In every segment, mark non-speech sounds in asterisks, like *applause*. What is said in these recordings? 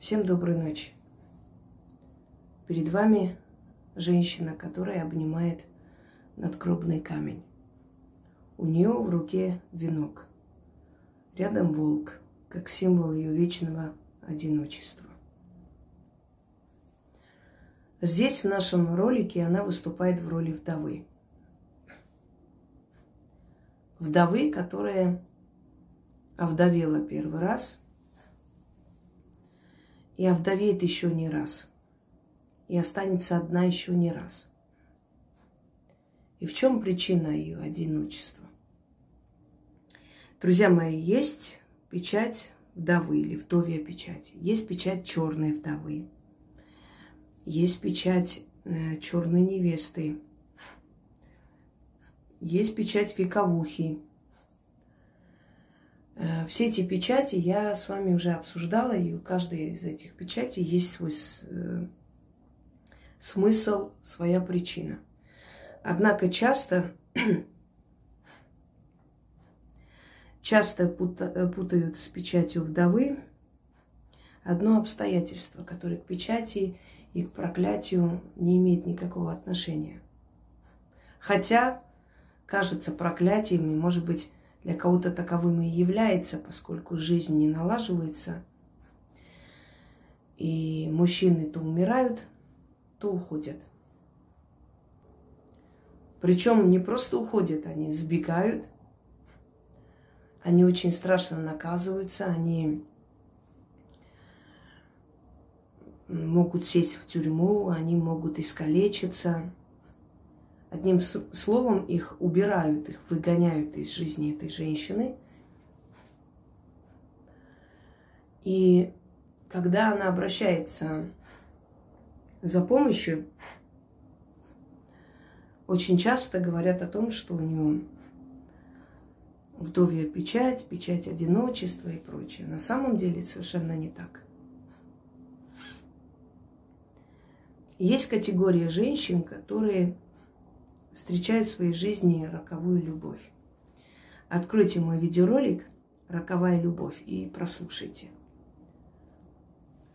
Всем доброй ночи. Перед вами женщина, которая обнимает надгробный камень. У нее в руке венок. Рядом волк, как символ ее вечного одиночества. Здесь, в нашем ролике, она выступает в роли вдовы. Вдовы, которая овдовела первый раз и овдовеет еще не раз. И останется одна еще не раз. И в чем причина ее одиночества? Друзья мои, есть печать вдовы или вдовья печать. Есть печать черной вдовы. Есть печать э, черной невесты. Есть печать вековухи. Э, все эти печати я с вами уже обсуждала, и у каждой из этих печатей есть свой э, смысл, своя причина. Однако часто, *clears throat* часто э, путают с печатью вдовы одно обстоятельство, которое к печати и к проклятию не имеет никакого отношения. Хотя кажется проклятием и, может быть, для кого-то таковым и является, поскольку жизнь не налаживается, и мужчины то умирают, то уходят. Причем не просто уходят, они сбегают, они очень страшно наказываются, они могут сесть в тюрьму, они могут искалечиться. Одним словом, их убирают, их выгоняют из жизни этой женщины. И когда она обращается за помощью, очень часто говорят о том, что у нее вдовья печать, печать одиночества и прочее. На самом деле совершенно не так. Есть категория женщин, которые встречают в своей жизни роковую любовь. Откройте мой видеоролик «Роковая любовь» и прослушайте.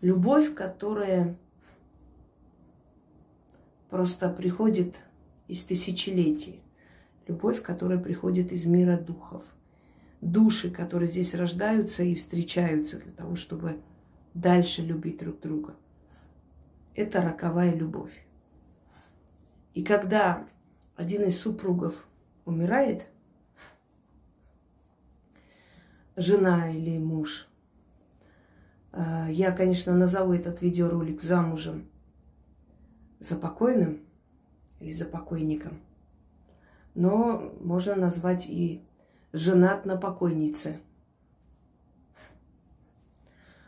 Любовь, которая просто приходит из тысячелетий. Любовь, которая приходит из мира духов. Души, которые здесь рождаются и встречаются для того, чтобы дальше любить друг друга. Это роковая любовь. И когда один из супругов умирает, жена или муж, э, я, конечно, назову этот видеоролик замужем за покойным или за покойником, но можно назвать и женат на покойнице.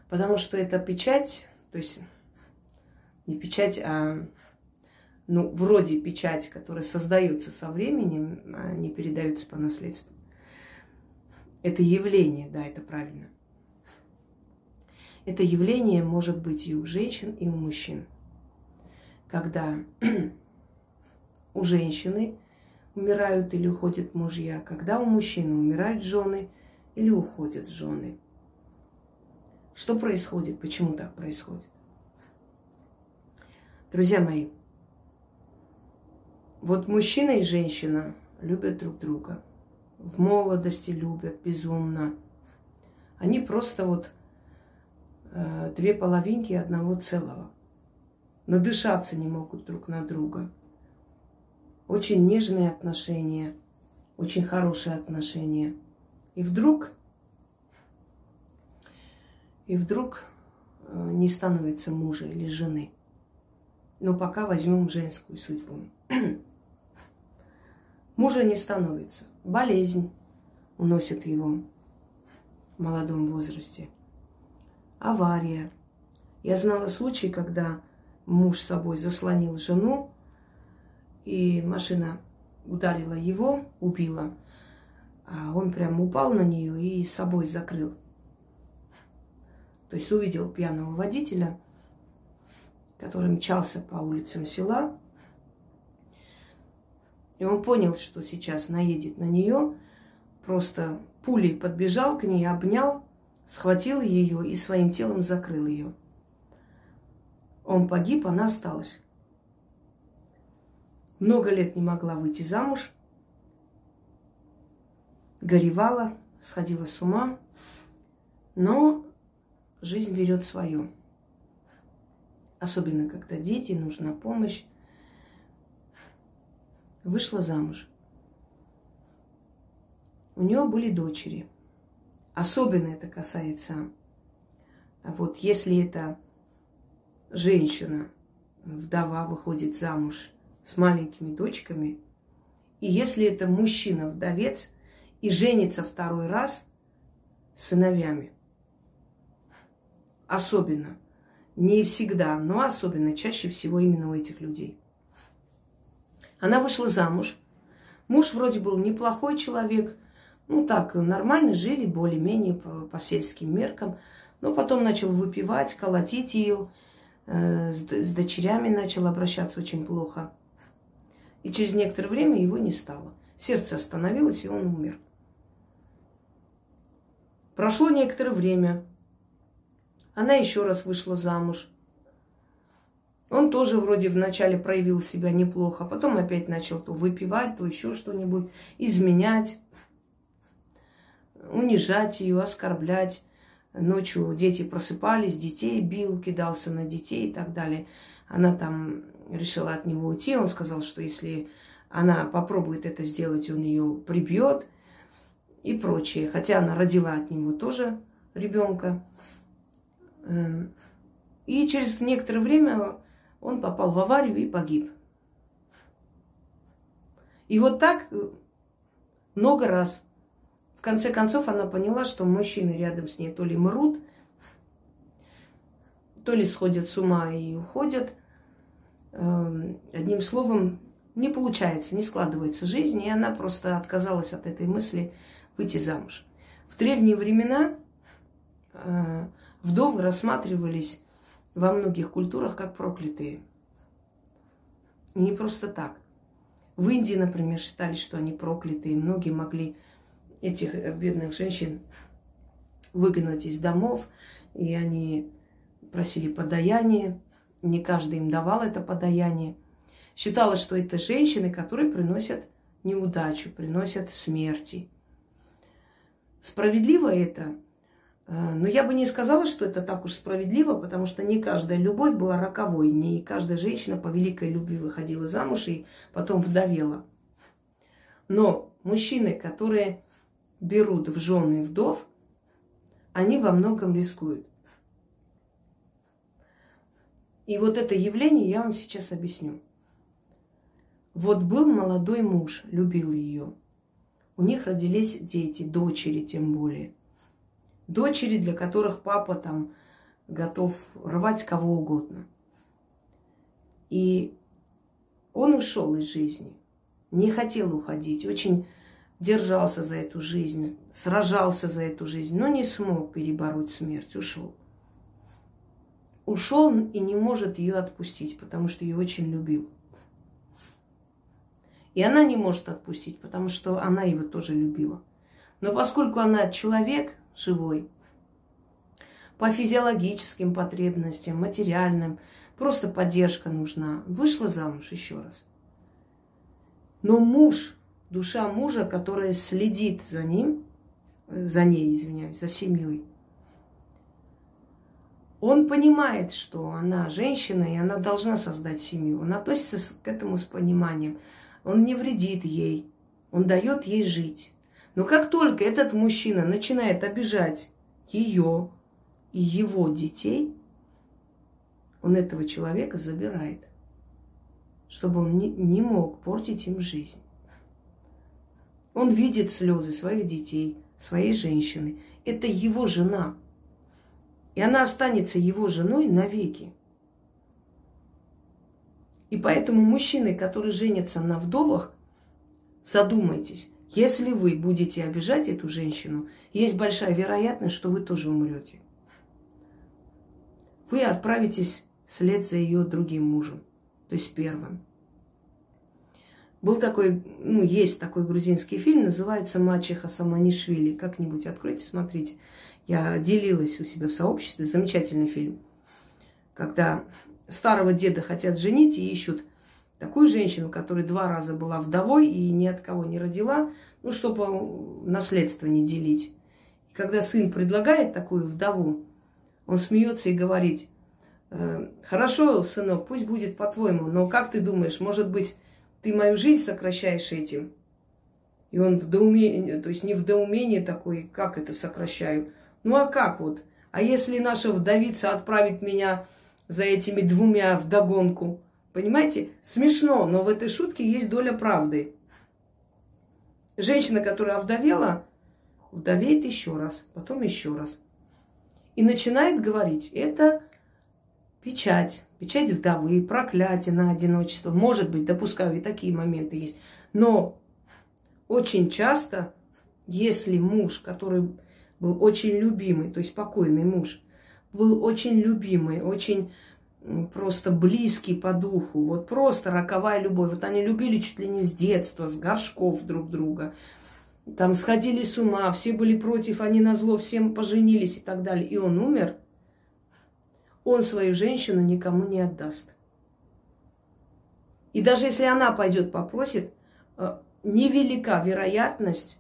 Потому что это печать, то есть не печать, а ну, вроде печать, которая создается со временем, а не передается по наследству. Это явление, да, это правильно. Это явление может быть и у женщин, и у мужчин. Когда *clears throat* у женщины умирают или уходят мужья, когда у мужчины умирают жены или уходят жены. Что происходит? Почему так происходит? Друзья мои, вот мужчина и женщина любят друг друга. В молодости любят безумно. Они просто вот э, две половинки одного целого. Надышаться не могут друг на друга. Очень нежные отношения, очень хорошие отношения. И вдруг, и вдруг э, не становится мужа или жены. Но пока возьмем женскую судьбу. *clears throat* Мужа не становится. Болезнь уносит его в молодом возрасте. Авария. Я знала случай, когда муж с собой заслонил жену, и машина ударила его, убила. А он прям упал на нее и с собой закрыл. То есть увидел пьяного водителя, который мчался по улицам села, и он понял, что сейчас наедет на нее, просто пулей подбежал к ней, обнял, схватил ее и своим телом закрыл ее. Он погиб, она осталась. Много лет не могла выйти замуж. Горевала, сходила с ума. Но жизнь берет свое. Особенно, когда дети, нужна помощь. Вышла замуж. У нее были дочери. Особенно это касается, вот если это женщина, вдова выходит замуж с маленькими дочками, и если это мужчина-вдовец и женится второй раз с сыновьями. Особенно. Не всегда, но особенно, чаще всего именно у этих людей. Она вышла замуж. Муж вроде был неплохой человек. Ну так, нормально жили, более-менее по, по сельским меркам. Но потом начал выпивать, колотить ее. Э, с, с дочерями начал обращаться очень плохо. И через некоторое время его не стало. Сердце остановилось, и он умер. Прошло некоторое время. Она еще раз вышла замуж. Он тоже вроде вначале проявил себя неплохо, а потом опять начал то выпивать, то еще что-нибудь, изменять, унижать ее, оскорблять. Ночью дети просыпались, детей бил, кидался на детей и так далее. Она там решила от него уйти. Он сказал, что если она попробует это сделать, он ее прибьет и прочее. Хотя она родила от него тоже ребенка. Эм, и через некоторое время он попал в аварию и погиб. И вот так э, много раз. В конце концов она поняла, что мужчины рядом с ней то ли мрут, то ли сходят с ума и уходят. Эм, одним словом, не получается, не складывается жизнь, и она просто отказалась от этой мысли выйти замуж. В древние времена э, вдовы рассматривались во многих культурах как проклятые. И не просто так. В Индии, например, считали, что они проклятые. Многие могли этих бедных женщин выгнать из домов, и они просили подаяние. Не каждый им давал это подаяние. Считалось, что это женщины, которые приносят неудачу, приносят смерти. Справедливо это? Э, но я бы не сказала, что это так уж справедливо, потому что не каждая любовь была роковой, не каждая женщина по великой любви выходила замуж и потом вдовела. Но мужчины, которые берут в жены вдов, они во многом рискуют. И вот это явление я вам сейчас объясню. Вот был молодой муж, любил ее. У них родились дети, дочери тем более дочери, для которых папа там готов рвать кого угодно. И он ушел из жизни, не хотел уходить, очень держался за эту жизнь, сражался за эту жизнь, но не смог перебороть смерть, ушел. Ушел и не может ее отпустить, потому что ее очень любил. И она не может отпустить, потому что она его тоже любила. Но поскольку она человек, живой. По физиологическим потребностям, материальным. Просто поддержка нужна. Вышла замуж еще раз. Но муж, душа мужа, которая следит за ним, за ней, извиняюсь, за семьей, он понимает, что она женщина, и она должна создать семью. Он относится к этому с пониманием. Он не вредит ей. Он дает ей жить. Но как только этот мужчина начинает обижать ее и его детей, он этого человека забирает, чтобы он не, не мог портить им жизнь. Он видит слезы своих детей, своей женщины. Это его жена. И она останется его женой навеки. И поэтому мужчины, которые женятся на вдовах, задумайтесь, если вы будете обижать эту женщину, есть большая вероятность, что вы тоже умрете. Вы отправитесь вслед за ее другим мужем, то есть первым. Был такой, ну, есть такой грузинский фильм, называется «Мачеха Саманишвили». Как-нибудь откройте, смотрите. Я делилась у себя в сообществе. Замечательный фильм. Когда старого деда хотят женить и ищут такую женщину, которая два раза была вдовой и ни от кого не родила, ну, чтобы наследство не делить. И когда сын предлагает такую вдову, он смеется и говорит, «Э, хорошо, сынок, пусть будет по-твоему, но как ты думаешь, может быть, ты мою жизнь сокращаешь этим? И он в доумении, то есть не в доумении такой, как это сокращаю. Ну а как вот? А если наша вдовица отправит меня за этими двумя вдогонку? Понимаете? Смешно, но в этой шутке есть доля правды. Женщина, которая овдовела, вдовеет еще раз, потом еще раз. И начинает говорить, это печать, печать вдовы, проклятие на одиночество. Может быть, допускаю, и такие моменты есть. Но очень часто, если муж, который был очень любимый, то есть покойный муж, был очень любимый, очень просто близкий по духу, вот просто роковая любовь. Вот они любили чуть ли не с детства, с горшков друг друга. Там сходили с ума, все были против, они на зло всем поженились и так далее. И он умер, он свою женщину никому не отдаст. И даже если она пойдет попросит, э, невелика вероятность,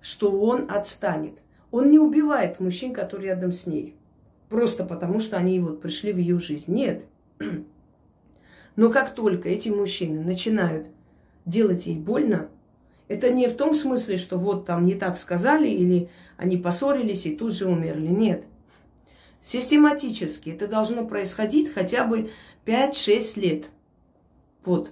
что он отстанет. Он не убивает мужчин, которые рядом с ней. Просто потому, что они вот пришли в ее жизнь. Нет. *clears throat* Но как только эти мужчины начинают делать ей больно, это не в том смысле, что вот там не так сказали, или они поссорились и тут же умерли. Нет. Систематически это должно происходить хотя бы 5-6 лет. Вот.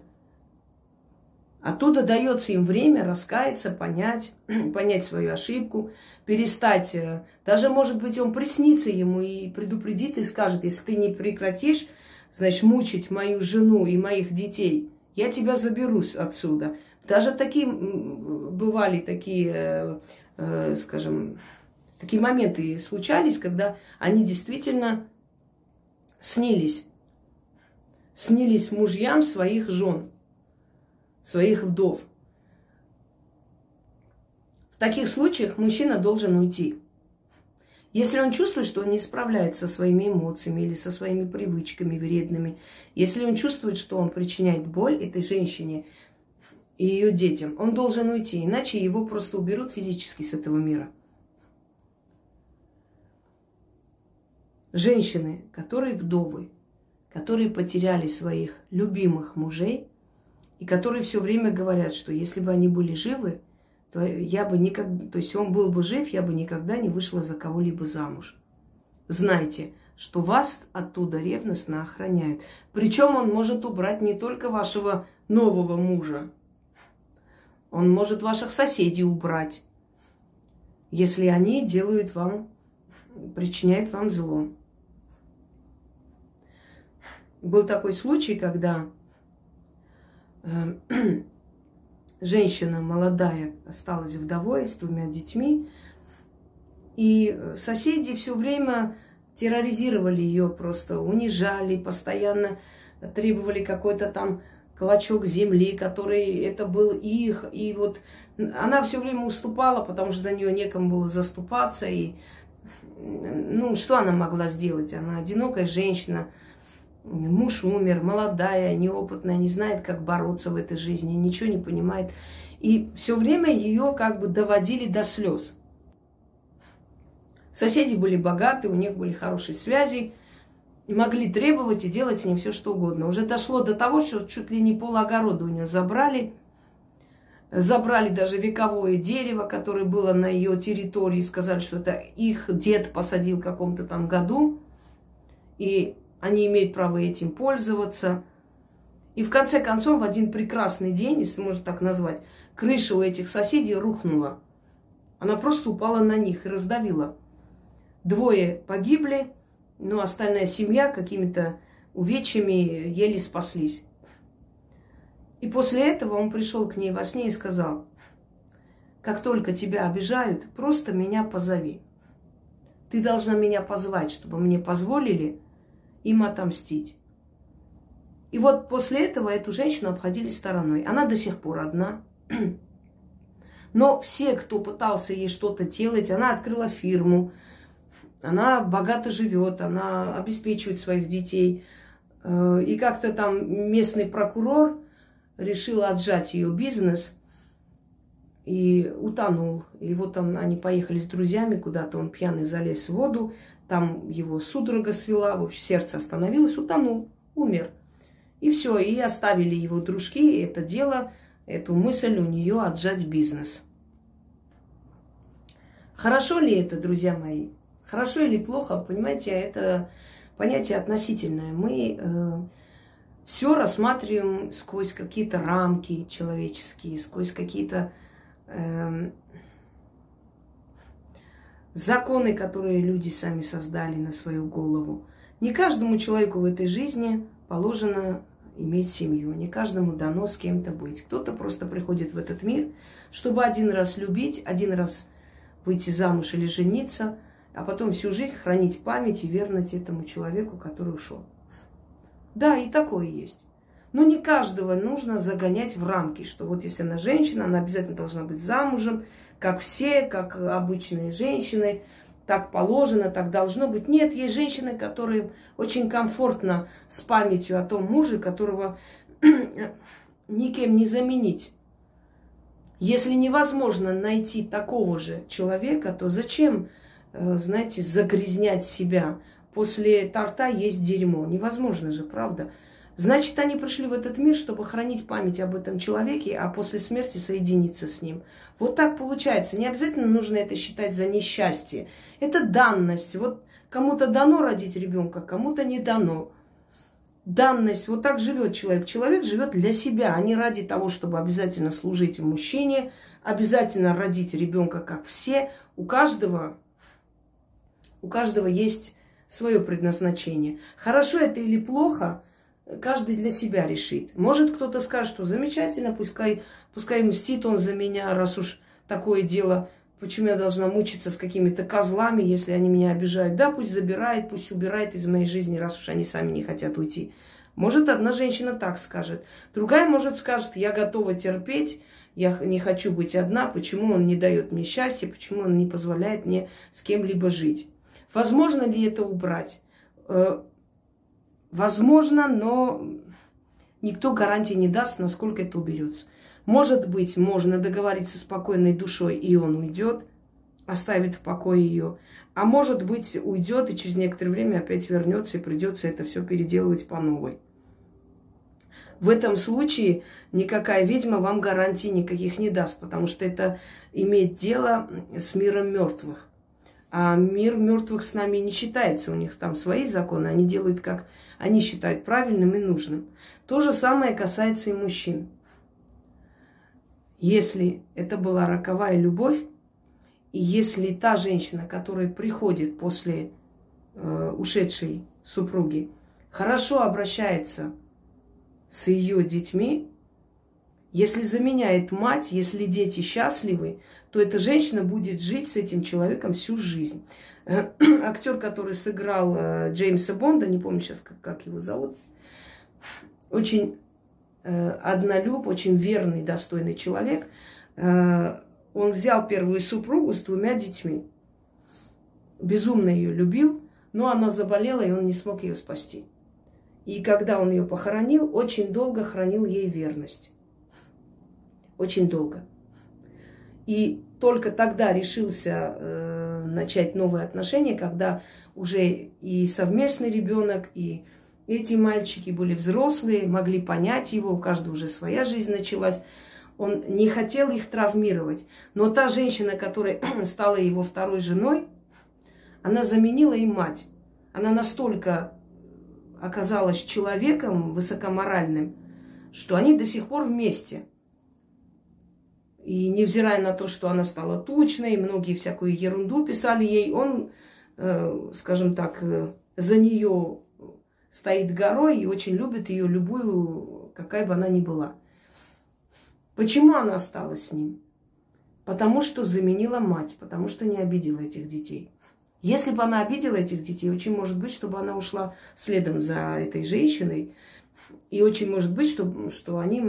Оттуда дается им время раскаяться, понять, *clears throat* понять свою ошибку, перестать. Э, даже, может быть, он приснится ему и предупредит и скажет, если ты не прекратишь, значит, мучить мою жену и моих детей, я тебя заберу отсюда. Даже такие бывали такие, э, э, скажем, такие моменты случались, когда они действительно снились. Снились мужьям своих жен своих вдов. В таких случаях мужчина должен уйти. Если он чувствует, что он не справляется со своими эмоциями или со своими привычками вредными, если он чувствует, что он причиняет боль этой женщине и ее детям, он должен уйти, иначе его просто уберут физически с этого мира. Женщины, которые вдовы, которые потеряли своих любимых мужей, и которые все время говорят, что если бы они были живы, то я бы никогда, то есть он был бы жив, я бы никогда не вышла за кого-либо замуж. Знайте, что вас оттуда ревностно охраняют. Причем он может убрать не только вашего нового мужа, он может ваших соседей убрать, если они делают вам, причиняют вам зло. Был такой случай, когда *clears throat* женщина молодая осталась вдовой с двумя детьми. И соседи все время терроризировали ее, просто унижали, постоянно требовали какой-то там клочок земли, который это был их. И вот она все время уступала, потому что за нее некому было заступаться. И ну, что она могла сделать? Она одинокая женщина, Муж умер, молодая, неопытная, не знает, как бороться в этой жизни, ничего не понимает. И все время ее как бы доводили до слез. Соседи были богаты, у них были хорошие связи, могли требовать и делать с ней все, что угодно. Уже дошло до того, что чуть ли не пол огорода у нее забрали. Забрали даже вековое дерево, которое было на ее территории, сказали, что это их дед посадил в каком-то там году. И они имеют право этим пользоваться. И в конце концов, в один прекрасный день, если можно так назвать, крыша у этих соседей рухнула. Она просто упала на них и раздавила. Двое погибли, но остальная семья какими-то увечьями еле спаслись. И после этого он пришел к ней во сне и сказал, как только тебя обижают, просто меня позови. Ты должна меня позвать, чтобы мне позволили им отомстить. И вот после этого эту женщину обходили стороной. Она до сих пор одна. *clears throat* Но все, кто пытался ей что-то делать, она открыла фирму, она богато живет, она обеспечивает своих детей. Э, и как-то там местный прокурор решил отжать ее бизнес и утонул. И вот он, они поехали с друзьями куда-то, он пьяный залез в воду, там его судорога свела, в общем, сердце остановилось, утонул, умер. И все, и оставили его дружки это дело, эту мысль у нее отжать бизнес. Хорошо ли это, друзья мои? Хорошо или плохо, понимаете, это понятие относительное. Мы э, все рассматриваем сквозь какие-то рамки человеческие, сквозь какие-то э, законы, которые люди сами создали на свою голову. Не каждому человеку в этой жизни положено иметь семью. Не каждому дано с кем-то быть. Кто-то просто приходит в этот мир, чтобы один раз любить, один раз выйти замуж или жениться, а потом всю жизнь хранить память и верность этому человеку, который ушел. Да, и такое есть. Но не каждого нужно загонять в рамки, что вот если она женщина, она обязательно должна быть замужем, как все, как обычные женщины, так положено, так должно быть. Нет, есть женщины, которые очень комфортно с памятью о том муже, которого *clears throat* никем не заменить. Если невозможно найти такого же человека, то зачем, э, знаете, загрязнять себя? После торта есть дерьмо. Невозможно же, правда? Значит, они пришли в этот мир, чтобы хранить память об этом человеке, а после смерти соединиться с ним. Вот так получается. Не обязательно нужно это считать за несчастье. Это данность. Вот кому-то дано родить ребенка, кому-то не дано. Данность. Вот так живет человек. Человек живет для себя, а не ради того, чтобы обязательно служить мужчине, обязательно родить ребенка, как все. У каждого, у каждого есть свое предназначение. Хорошо это или плохо – каждый для себя решит. Может, кто-то скажет, что замечательно, пускай, пускай мстит он за меня, раз уж такое дело, почему я должна мучиться с какими-то козлами, если они меня обижают. Да, пусть забирает, пусть убирает из моей жизни, раз уж они сами не хотят уйти. Может, одна женщина так скажет. Другая, может, скажет, я готова терпеть, я не хочу быть одна, почему он не дает мне счастья, почему он не позволяет мне с кем-либо жить. Возможно ли это убрать? Возможно, но никто гарантии не даст, насколько это уберется. Может быть, можно договориться спокойной душой, и он уйдет, оставит в покое ее. А может быть, уйдет и через некоторое время опять вернется, и придется это все переделывать по новой. В этом случае никакая ведьма вам гарантий никаких не даст, потому что это имеет дело с миром мертвых. А мир мертвых с нами не считается. У них там свои законы. Они делают, как они считают правильным и нужным. То же самое касается и мужчин. Если это была роковая любовь, и если та женщина, которая приходит после э, ушедшей супруги, хорошо обращается с ее детьми, если заменяет мать, если дети счастливы, то эта женщина будет жить с этим человеком всю жизнь. *clears throat* Актер, который сыграл э, Джеймса Бонда, не помню сейчас, как, как его зовут, очень э, однолюб, очень верный, достойный человек. Э, он взял первую супругу с двумя детьми. Безумно ее любил, но она заболела, и он не смог ее спасти. И когда он ее похоронил, очень долго хранил ей верность. Очень долго. И только тогда решился э, начать новые отношения, когда уже и совместный ребенок, и эти мальчики были взрослые, могли понять его, у каждого уже своя жизнь началась. Он не хотел их травмировать. Но та женщина, которая *clears throat* стала его второй женой, она заменила им мать. Она настолько оказалась человеком высокоморальным, что они до сих пор вместе – и невзирая на то, что она стала тучной, многие всякую ерунду писали ей, он, э, скажем так, э, за нее стоит горой и очень любит ее любую, какая бы она ни была. Почему она осталась с ним? Потому что заменила мать, потому что не обидела этих детей. Если бы она обидела этих детей, очень может быть, чтобы она ушла следом за этой женщиной, и очень может быть, что, что они,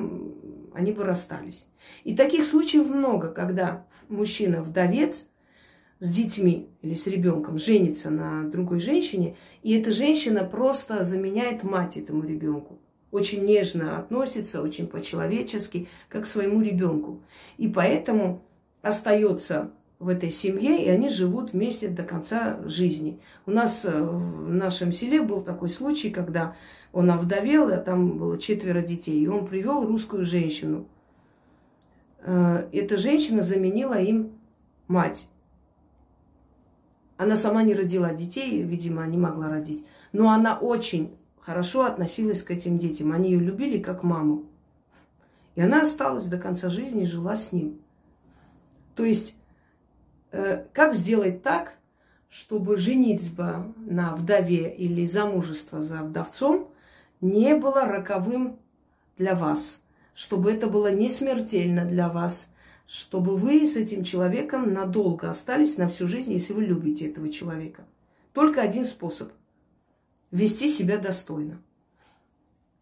они бы расстались. И таких случаев много, когда мужчина вдовец, с детьми или с ребенком женится на другой женщине, и эта женщина просто заменяет мать этому ребенку. Очень нежно относится, очень по-человечески, как к своему ребенку. И поэтому остается в этой семье, и они живут вместе до конца жизни. У нас э, в нашем селе был такой случай, когда он овдовел, а там было четверо детей, и он привел русскую женщину. Э, эта женщина заменила им мать. Она сама не родила детей, видимо, не могла родить. Но она очень хорошо относилась к этим детям. Они ее любили как маму. И она осталась до конца жизни жила с ним. То есть, как сделать так, чтобы женитьба на вдове или замужество за вдовцом не было роковым для вас, чтобы это было не смертельно для вас – чтобы вы с этим человеком надолго остались на всю жизнь, если вы любите этого человека. Только один способ – вести себя достойно.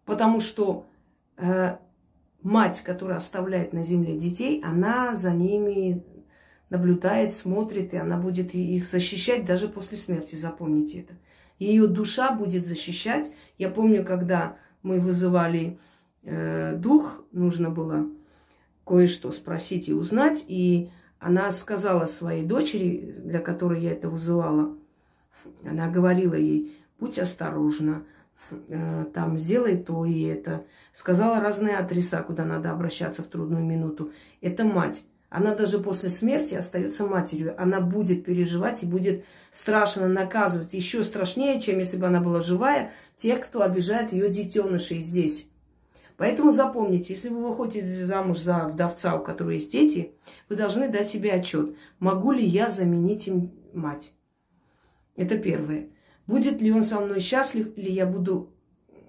Потому что э, мать, которая оставляет на земле детей, она за ними наблюдает, смотрит, и она будет их защищать даже после смерти, запомните это. Ее душа будет защищать. Я помню, когда мы вызывали э, дух, нужно было кое-что спросить и узнать. И она сказала своей дочери, для которой я это вызывала, она говорила ей, будь осторожна, э, там сделай то и это. Сказала разные адреса, куда надо обращаться в трудную минуту. Это мать. Она даже после смерти остается матерью. Она будет переживать и будет страшно наказывать. Еще страшнее, чем если бы она была живая, тех, кто обижает ее детенышей здесь. Поэтому запомните, если вы выходите замуж за вдовца, у которого есть дети, вы должны дать себе отчет, могу ли я заменить им мать. Это первое. Будет ли он со мной счастлив, или я буду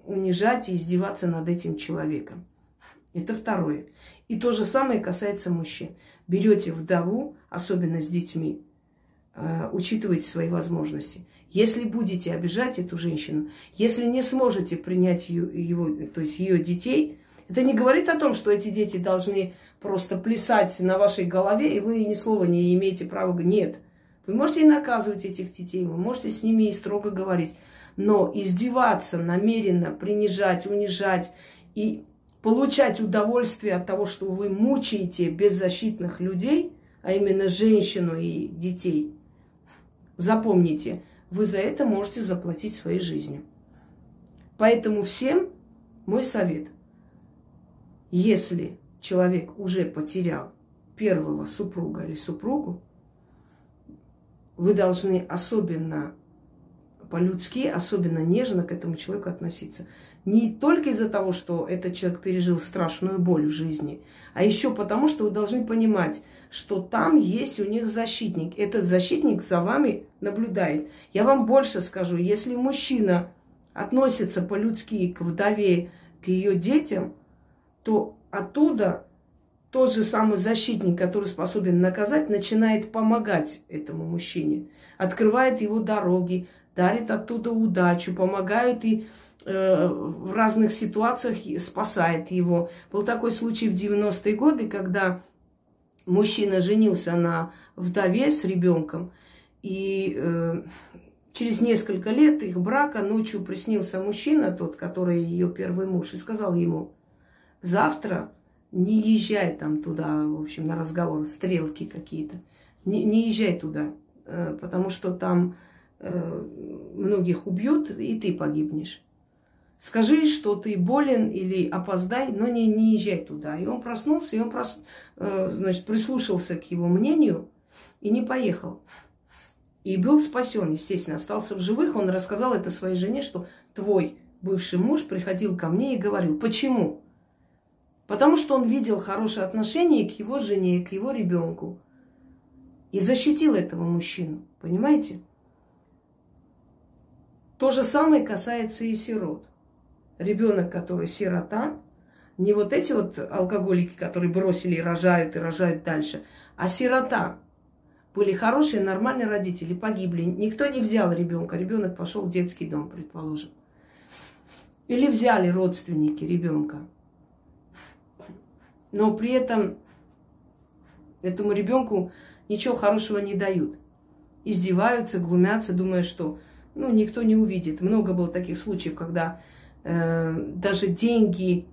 унижать и издеваться над этим человеком. Это второе. И то же самое касается мужчин. Берете вдову, особенно с детьми, э, учитывайте свои возможности. Если будете обижать эту женщину, если не сможете принять ее, его, то есть ее детей, это не говорит о том, что эти дети должны просто плясать на вашей голове, и вы ни слова не имеете права. Нет. Вы можете и наказывать этих детей, вы можете с ними и строго говорить. Но издеваться намеренно, принижать, унижать и получать удовольствие от того, что вы мучаете беззащитных людей, а именно женщину и детей, запомните – вы за это можете заплатить своей жизнью. Поэтому всем мой совет. Если человек уже потерял первого супруга или супругу, вы должны особенно по-людски, особенно нежно к этому человеку относиться. Не только из-за того, что этот человек пережил страшную боль в жизни, а еще потому, что вы должны понимать, что там есть у них защитник. Этот защитник за вами наблюдает. Я вам больше скажу, если мужчина относится по-людски к вдове, к ее детям, то оттуда тот же самый защитник, который способен наказать, начинает помогать этому мужчине, открывает его дороги, дарит оттуда удачу, помогает и э, в разных ситуациях спасает его. Был такой случай в 90-е годы, когда мужчина женился на вдове с ребенком, и э, через несколько лет их брака ночью приснился мужчина, тот, который ее первый муж, и сказал ему, завтра не езжай там туда, в общем, на разговор, стрелки какие-то, не, не езжай туда, э, потому что там многих убьют, и ты погибнешь. Скажи, что ты болен или опоздай, но не, не езжай туда. И он проснулся, и он прос, э, значит, прислушался к его мнению и не поехал. И был спасен, естественно, остался в живых. Он рассказал это своей жене, что твой бывший муж приходил ко мне и говорил, почему? Потому что он видел хорошее отношение к его жене, к его ребенку. И защитил этого мужчину. Понимаете? То же самое касается и сирот ребенок, который сирота, не вот эти вот алкоголики, которые бросили и рожают, и рожают дальше, а сирота. Были хорошие, нормальные родители, погибли. Никто не взял ребенка. Ребенок пошел в детский дом, предположим. Или взяли родственники ребенка. Но при этом этому ребенку ничего хорошего не дают. издеваются, глумятся, думая, что ну, никто не увидит. Много было таких случаев, когда э, даже деньги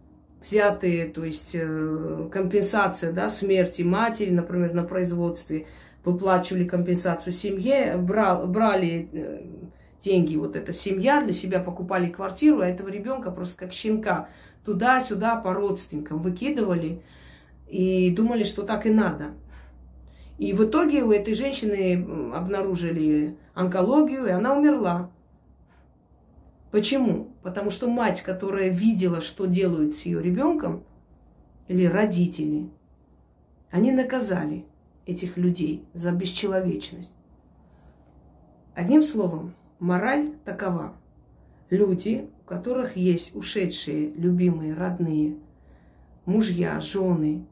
взятые, то есть э, компенсация да, смерти матери, например, на производстве, выплачивали компенсацию семье, брал, брали э, деньги, вот эта семья для себя покупали квартиру, а этого ребенка просто как щенка туда-сюда по родственникам выкидывали и думали, что так и надо. И в итоге у этой женщины обнаружили онкологию, и она умерла. Почему? Потому что мать, которая видела, что делают с ее ребенком, или родители, они наказали этих людей за бесчеловечность. Одним словом, мораль такова. Люди, у которых есть ушедшие, любимые, родные, мужья, жены,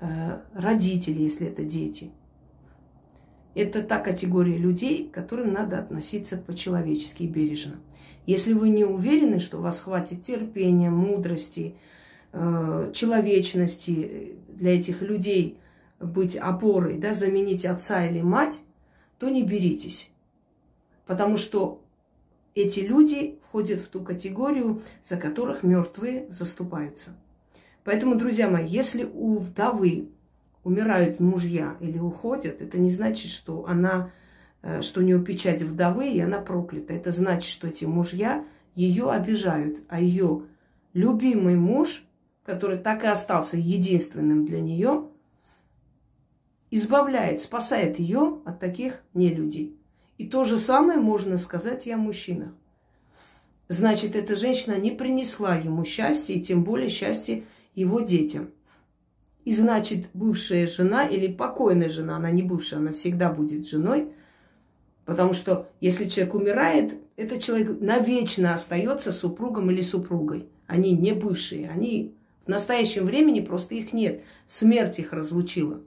родители, если это дети. Это та категория людей, к которым надо относиться по-человечески и бережно. Если вы не уверены, что у вас хватит терпения, мудрости, э, человечности для этих людей быть опорой, да, заменить отца или мать, то не беритесь. Потому что эти люди входят в ту категорию, за которых мертвые заступаются. Поэтому, друзья мои, если у вдовы умирают мужья или уходят, это не значит, что она, э, что у нее печать вдовы, и она проклята. Это значит, что эти мужья ее обижают, а ее любимый муж, который так и остался единственным для нее, избавляет, спасает ее от таких нелюдей. И то же самое можно сказать и о мужчинах. Значит, эта женщина не принесла ему счастья, и тем более счастье его детям. И значит, бывшая жена или покойная жена, она не бывшая, она всегда будет женой, потому что если человек умирает, этот человек навечно остается супругом или супругой. Они не бывшие, они в настоящем времени просто их нет. Смерть их разлучила.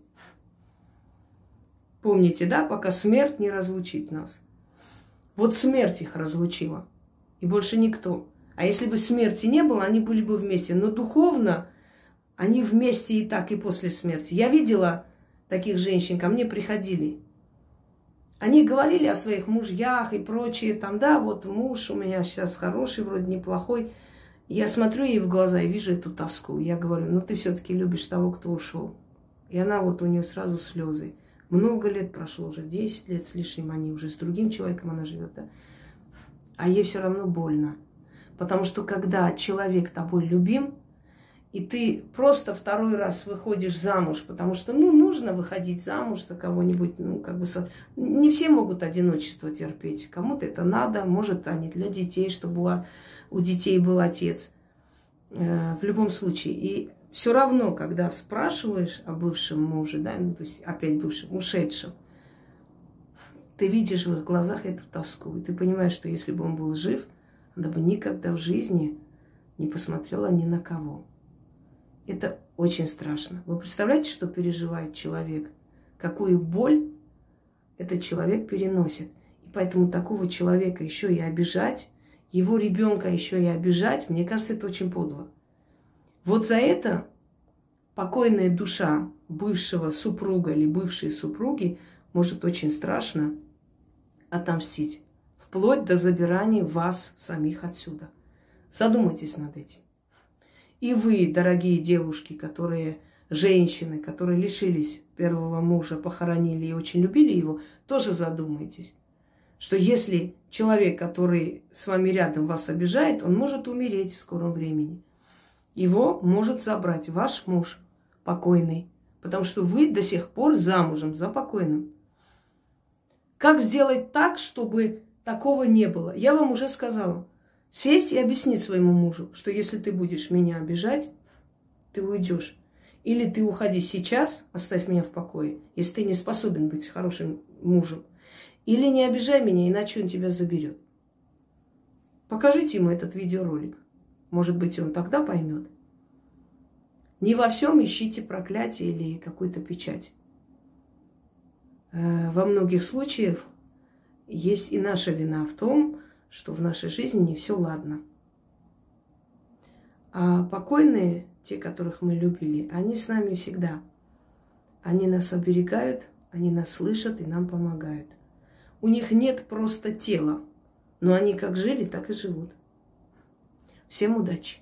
Помните, да, пока смерть не разлучит нас. Вот смерть их разлучила. И больше никто. А если бы смерти не было, они были бы вместе. Но духовно они вместе и так, и после смерти. Я видела таких женщин, ко мне приходили. Они говорили о своих мужьях и прочее. Там, да, вот муж у меня сейчас хороший, вроде неплохой. Я смотрю ей в глаза и вижу эту тоску. Я говорю, ну ты все-таки любишь того, кто ушел. И она вот у нее сразу слезы. Много лет прошло уже, 10 лет с лишним они уже с другим человеком она живет, да. А ей все равно больно. Потому что когда человек тобой любим, и ты просто второй раз выходишь замуж, потому что, ну, нужно выходить замуж за кого-нибудь, ну, как бы, со... не все могут одиночество терпеть, кому-то это надо, может, они для детей, чтобы у детей был отец, э, в любом случае. И все равно, когда спрашиваешь о бывшем муже, да, ну, то есть опять бывшем, ушедшем, ты видишь в их глазах эту тоску, и ты понимаешь, что если бы он был жив, она бы никогда в жизни не посмотрела ни на кого. Это очень страшно. Вы представляете, что переживает человек? Какую боль этот человек переносит? И поэтому такого человека еще и обижать, его ребенка еще и обижать, мне кажется, это очень подло. Вот за это покойная душа бывшего супруга или бывшей супруги может очень страшно отомстить, вплоть до забирания вас самих отсюда. Задумайтесь над этим. И вы, дорогие девушки, которые женщины, которые лишились первого мужа, похоронили и очень любили его, тоже задумайтесь, что если человек, который с вами рядом вас обижает, он может умереть в скором времени. Его может забрать ваш муж покойный, потому что вы до сих пор замужем за покойным. Как сделать так, чтобы такого не было? Я вам уже сказала – Сесть и объяснить своему мужу, что если ты будешь меня обижать, ты уйдешь. Или ты уходи сейчас, оставь меня в покое, если ты не способен быть хорошим мужем. Или не обижай меня, иначе он тебя заберет. Покажите ему этот видеоролик. Может быть, он тогда поймет. Не во всем ищите проклятие или какую-то печать. Э, во многих случаях есть и наша вина в том, что в нашей жизни не все ладно. А покойные, те, которых мы любили, они с нами всегда. Они нас оберегают, они нас слышат и нам помогают. у них нет просто тела. Но они как жили, так и живут. Всем удачи!